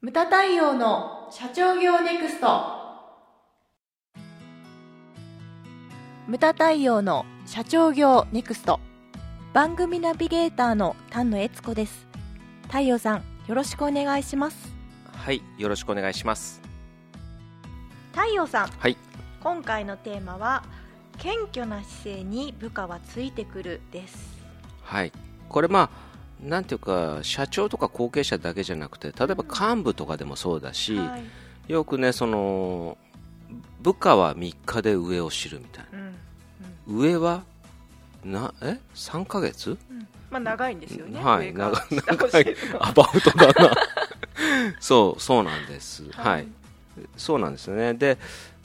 ムタ太陽の社長業ネクスト。ムタ太陽の社長業ネクスト。番組ナビゲーターの丹野悦子です。太陽さんよろしくお願いします。はいよろしくお願いします。太陽さんはい。今回のテーマは謙虚な姿勢に部下はついてくるです。はい。これまあなんていうか社長とか後継者だけじゃなくて例えば幹部とかでもそうだし、はい。よくねその部下は3日で上を知るみたいうん。な上はなえ？3ヶ月？うん。まあ長いんですよね。はい。長長い。アバウトだな。そうそうなんです。はい、はい。そうなんですよね。で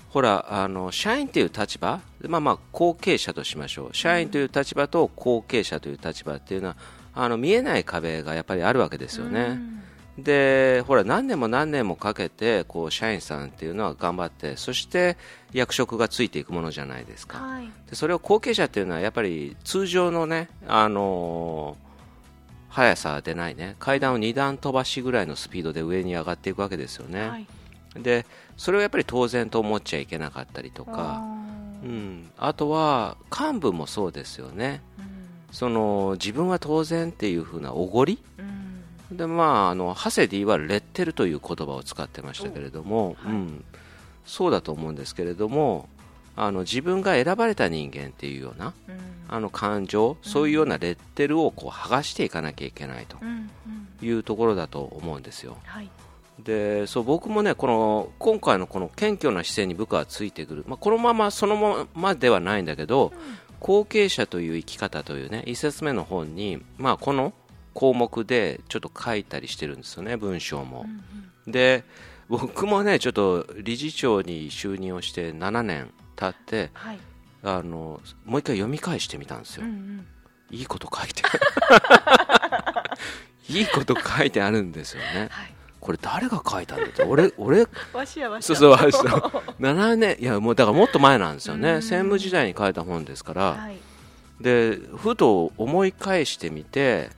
ほらあの社員という立場まあまあ後継者としましょう。社員という立場と後継者という立場っていうのはあの見えない壁がやっぱりあるわけですよね、うん。でほら何年も何年もかけてこう社員さんっていうのは頑張ってそして役職がついていくものじゃないですか。はい。でそれを後継者っていうのはやっぱり通常のね、あのー速さでないね階段を2段飛ばしぐらいのスピードで上に上がっていくわけですよね、はい。でそれをやっぱり当然と思っちゃいけなかったりとか、うん、あとは幹部もそうですよね。うんその自分は当然っていう風なおごり？うん。でまあ、あのハセディはレッテルという言葉を使ってましたけれども、はい。うん、そうだと思うんですけれどもあの自分が選ばれた人間っていうようなうん。あの感情、そういうようなレッテルをこう剥がしていかなきゃいけないとうんうん。いうところだと思うんですよ。はい。でそう僕もねこの今回のこの謙虚な姿勢に部下はついてくる、まあ、このままそのままではないんだけど、後継者という生き方というね一節目の本に、まあ、この項目でちょっと書いたりしてるんですよね文章も。で僕もねちょっと理事長に就任をして7年経ってはい。あのもう一回読み返してみたんですよ。うんうん。いいこと書いて いいこと書いてあるんですよね。はいこれ誰が書いたんだって。俺 俺わしやわしや。そうそうわしや。7年いやもうだからもっと前なんですよね。うん。専務時代に書いた本ですから、はい。でふと思い返してみて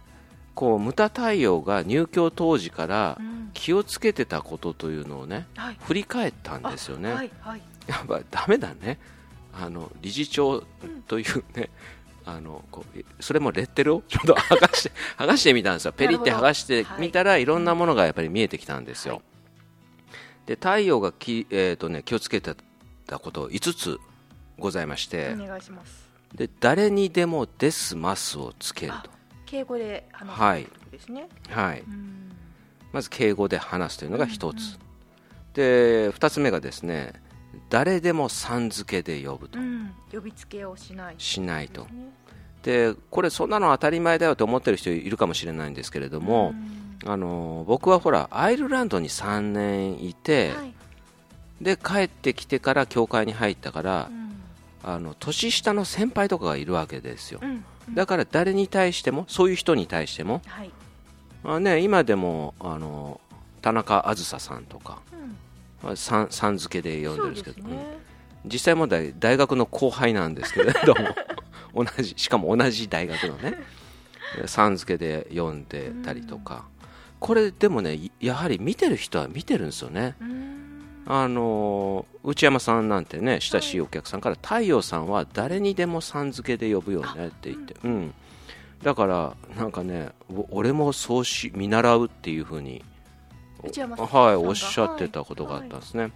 こうムタ太陽が入居当時からうん。気をつけてたことというのをねはい。振り返ったんですよね、はいはい。やっぱダメだね。あの理事長というね、あのこうそれもレッテルをちょっと剥がして 剥がしてみたんですよ。ペリって剥がしてみたら、い、ろんなものがやっぱり見えてきたんですよ、はいで太陽がき、えーとね、気をつけてたこと5つございまして、お願いします。で誰にでも「ですます」をつけると。敬語で話すはい。ということですね。はい、うん。まず敬語で話すというのが一つ、うんうん。で二つ目がですね誰でもさん付けで呼ぶと、うん。呼びつけをしない。しないと。ね。でこれそんなの当たり前だよと思ってる人いるかもしれないんですけれども、うん。あの僕はほらアイルランドに3年いて、はい。で帰ってきてから教会に入ったからう、ん。あの年下の先輩とかがいるわけですよ、うん。だから誰に対してもそういう人に対しても、はい。まあね、今でもあの田中あずささんとかさんさん付けで呼んでるんですけど。ね。うん。実際問題大学の後輩なんですけれど も。同じしかも同じ大学のね。さん付けで読んでたりとか、これでもねやはり見てる人は見てるんですよね。うん。あの内山さんなんてね親しいお客さんから、太陽さんは誰にでもさん付けで呼ぶよねって言って、うん。だからなんかねお俺もそうし見習うっていうふうにはい、が。おっしゃってたことがあったんですね、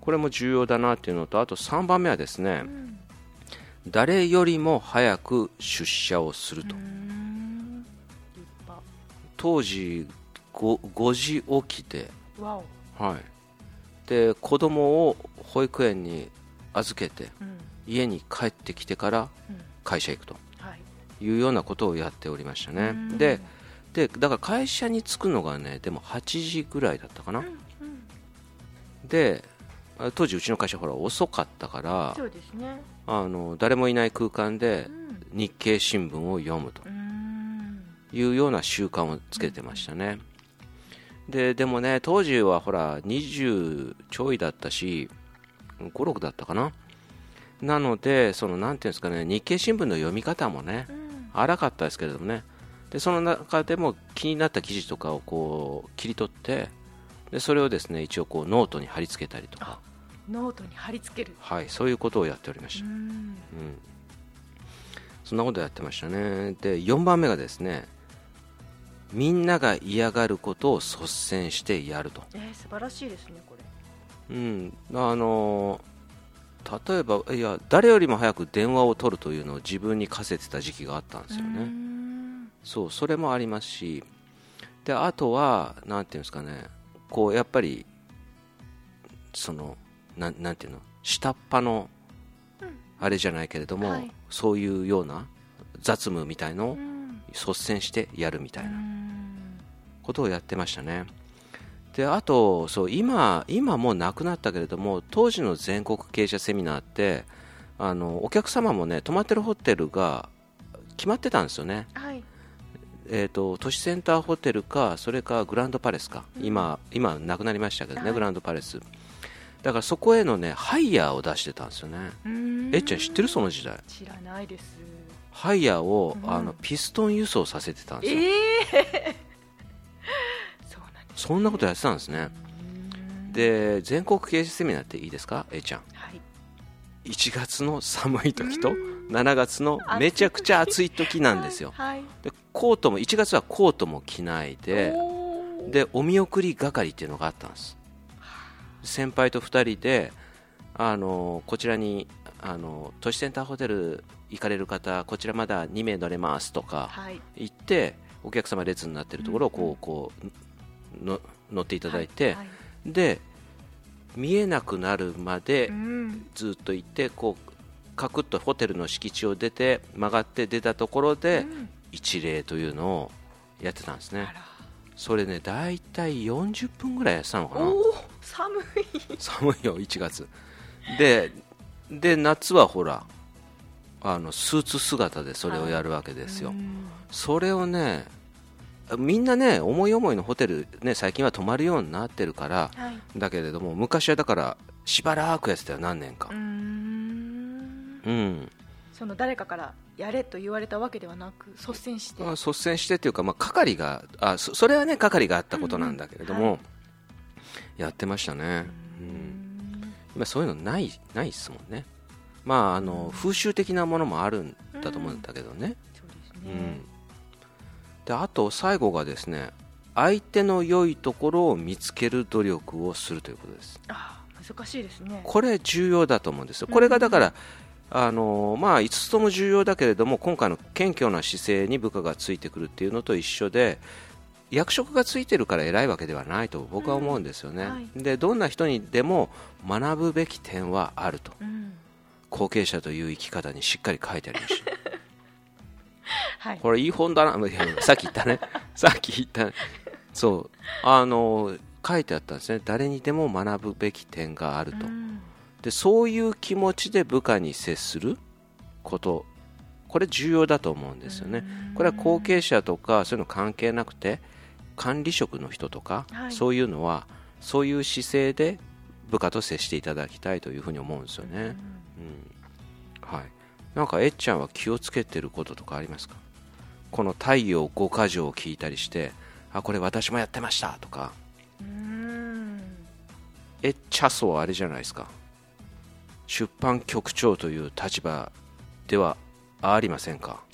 これも重要だなっていうのとあと3番目はですね、うん。誰よりも早く出社をすると、当時 5, 5時起きて、はい、で子供を保育園に預けてうん。家に帰ってきてからうん。会社行くとはい。いうようなことをやっておりましたね、うん。ででだから会社に着くのがねでも8時ぐらいだったかな、うんうん。であ当時うちの会社ほら遅かったからそうですね。あの誰もいない空間でうん。日経新聞を読むとうん。いうような習慣をつけてましたね、ででもね当時はほら20ちょいだったし56だったかな。なのでそのなんていうんですかね日経新聞の読み方もねうん。荒かったですけれどもねでその中でも気になった記事とかをこう切り取ってでそれをですね一応こうノートに貼り付けたりとか、ノートに貼り付ける。はい、そういうことをやっておりました、うん。うん、そんなことやってましたね。で4番目がですねみんなが嫌がることを率先してやると、えー、素晴らしいですねこれ。うん、あの例えばいや誰よりも早く電話を取るというのを自分に課せてた時期があったんですようねんそうそれもありますしであとはなんていうんですかねこうやっぱりそのなんなんていうの下っ端のうん。あれじゃないけれども、はい。そういうような雑務みたいのをうん。率先してやるみたいなうん。ことをやってましたね。であとそう今今もうなくなったけれども当時の全国経営者セミナーってあのお客様もね泊まってるホテルが決まってたんですよね。はいえー、と都市センターホテルかそれかグランドパレスか、うん。今今なくなりましたけどね、はい。グランドパレス。だからそこへのねハイヤーを出してたんですよね。えっちゃん知ってるその時代？知らないです。ハイヤーを、うん。あのピストン輸送させてたんですよ、ええ そうなんですそんなことやってたんですね。うん。で全国経営者セミナーっていいですかえっちゃん？はい1月の寒い時とうん。7月のめちゃくちゃ暑い時なんですよ。はいでコートも1月はコートも着ないででお見送り係っていうのがあったんです。先輩と2人であのこちらにあの都市センターホテル行かれる方こちらまだ2名乗れますとかはい。行ってお客様列になってるところをこうこうの乗っていただいて、はい。で見えなくなるまでうん。ずっと行ってこうカクッとホテルの敷地を出て曲がって出たところでうん。一礼というのをやってたんですね。それね大体40分ぐらいやってたのかな。寒い。寒いよ1月。でで夏はほらあのスーツ姿でそれをやるわけですよ、うん。それをねみんなね思い思いのホテル、ね、最近は泊まるようになってるからはい。だけれども昔はだからしばらくやってたよ何年か。うーん。うん。その誰かからやれと言われたわけではなく率先して。まあ率先してっていうか、まあ、係があそそれはね係があったことなんだけれども、うんうん。はやってましたね、ううん。ん今そういうのないないっすもんね。まああの風習的なものもあるんだと思うんだけどね、そうですうん。ねであと最後がですね相手の良いところを見つける努力をするということです。あー難しいですね。これ重要だと思うんですよ。これがだから、あのまあ、5つとも重要だけれども今回の謙虚な姿勢に部下がついてくるっていうのと一緒で役職がついてるから偉いわけではないと僕は思うんですよね、うんはい。でどんな人にでも学ぶべき点はあると。うん。後継者という生き方にしっかり書いてありましたはい。これいい本だな、さっき言ったね、さっき言った、そう、あの、書いてあったんですね、誰にでも学ぶべき点があると、うん。でそういう気持ちで部下に接すること、これ重要だと思うんですよね。これは後継者とかそういうの関係なくて、管理職の人とか、はい。そういうのは、そういう姿勢で部下と接していただきたいというふうに思うんですよね。うん。はい、なんかえっちゃんは気をつけてることとかありますか？この太陽五箇条を聞いたりしてあこれ私もやってましたとか。うん。えっちゃそはあれじゃないですか。出版局長という立場ではありませんか、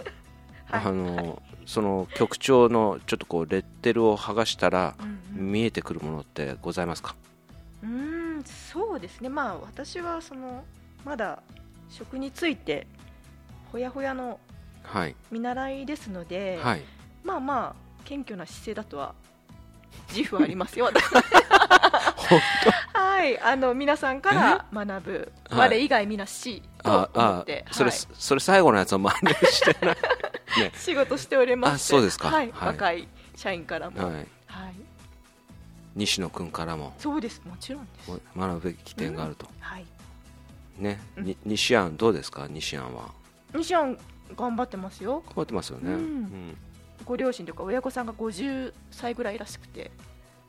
はい。あのその局長のちょっとこうレッテルを剥がしたらうん見えてくるものってございますか？うんうんそうですね。まあ私はそのまだ職についてほやほやのはい見習いですので、はい。まあまあ謙虚な姿勢だとは自負ありますよ。本はい。あの皆さんから学ぶ。はい。我以外みなしと思ああって、それ、はい。それ最後のやつを真似してな。いね。仕事しておりまして。あそうですか。はい。はい。若い社員からも、はい。はい、西野君からも。そうです。もちろんです、学ぶべき点があると、はい、ね、うん。に西安どうですか？西安は。西安頑張ってますよ。頑張ってますよね、うん。うん。ご両親とか親御さんが50歳ぐらいらしくて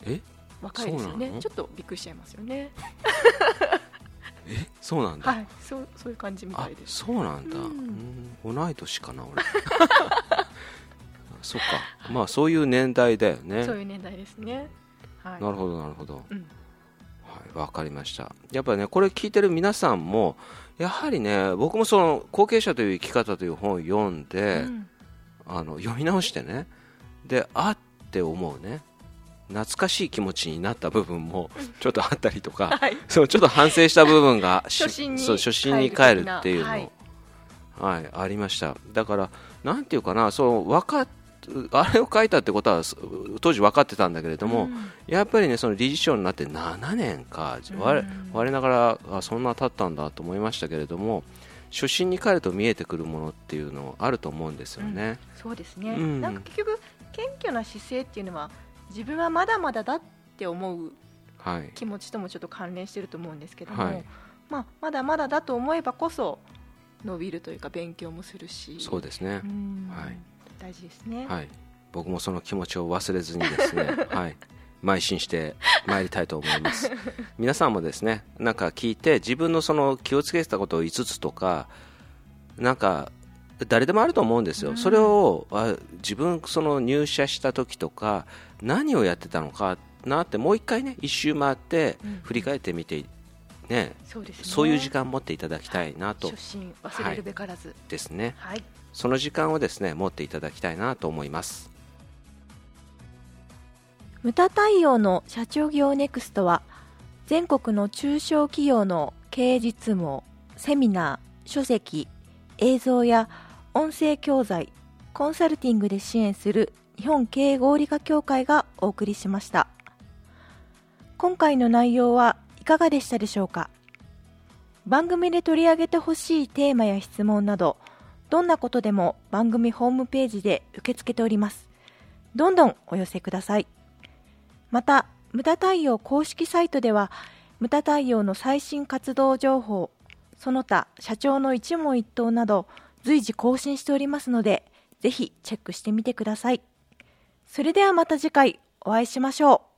え？若いですよね。ちょっとびっくりしちゃいますよね。え？そうなんだ、はい。そうそういう感じみたあいです。そうなんだ、うん。うん。同い年かな俺。そっか。まあそういう年代だよね。そういう年代ですね。はい、なるほどなるほど、うん。はい、わかりました。やっぱりね、これ聞いてる皆さんも、やはりね、僕もその後継者という生き方という本を読んで、うん。あの読み直してね、で、あって思うね、懐かしい気持ちになった部分もちょっとあったりとか、はい。そうちょっと反省した部分が し初心にそう初心に帰るっていうの、帰るはいありました。だから、なんていうかな、そう分かっ あれを書いたってことはそ当時分かってたんだけれども、うん。やっぱりねその理事長になって7年か、我うん。我ながらあそんな経ったんだと思いましたけれども初心に帰ると見えてくるものっていうのあると思うんですよね。そうですね、うん。なんか結局謙虚な姿勢っていうのは自分はまだまだだって思うはい、気持ちともちょっと関連してると思うんですけども、はい。まあ、まだまだだと思えばこそ伸びるというか勉強もするし。そうですね。う、ん。はい大事ですね、はい、僕もその気持ちを忘れずにですね、はい、邁進してまいりたいと思います。皆さんもですねなんか聞いて自分のその気をつけてたことを5つとかなんか誰でもあると思うんですよ、うん。それをあ自分その入社した時とか何をやってたのかなってもう一回ね一周回ってうん。振り返ってみて、ね、そうね。そういう時間を持っていただきたいなと。初心忘れるべからず。ですね、はい、その時間をですね持っていただきたいなと思います。無駄対応の社長業ネクストは全国の中小企業の経営実務をセミナー、書籍、映像や音声教材、コンサルティングで支援する日本経営合理化協会がお送りしました。今回の内容はいかがでしたでしょうか？番組で取り上げてほしいテーマや質問などどんなことでも番組ホームページで受け付けております。どんどんお寄せください。また無駄対応公式サイトでは無駄対応の最新活動情報その他社長の一問一答など随時更新しておりますのでぜひチェックしてみてください。それではまた次回お会いしましょう。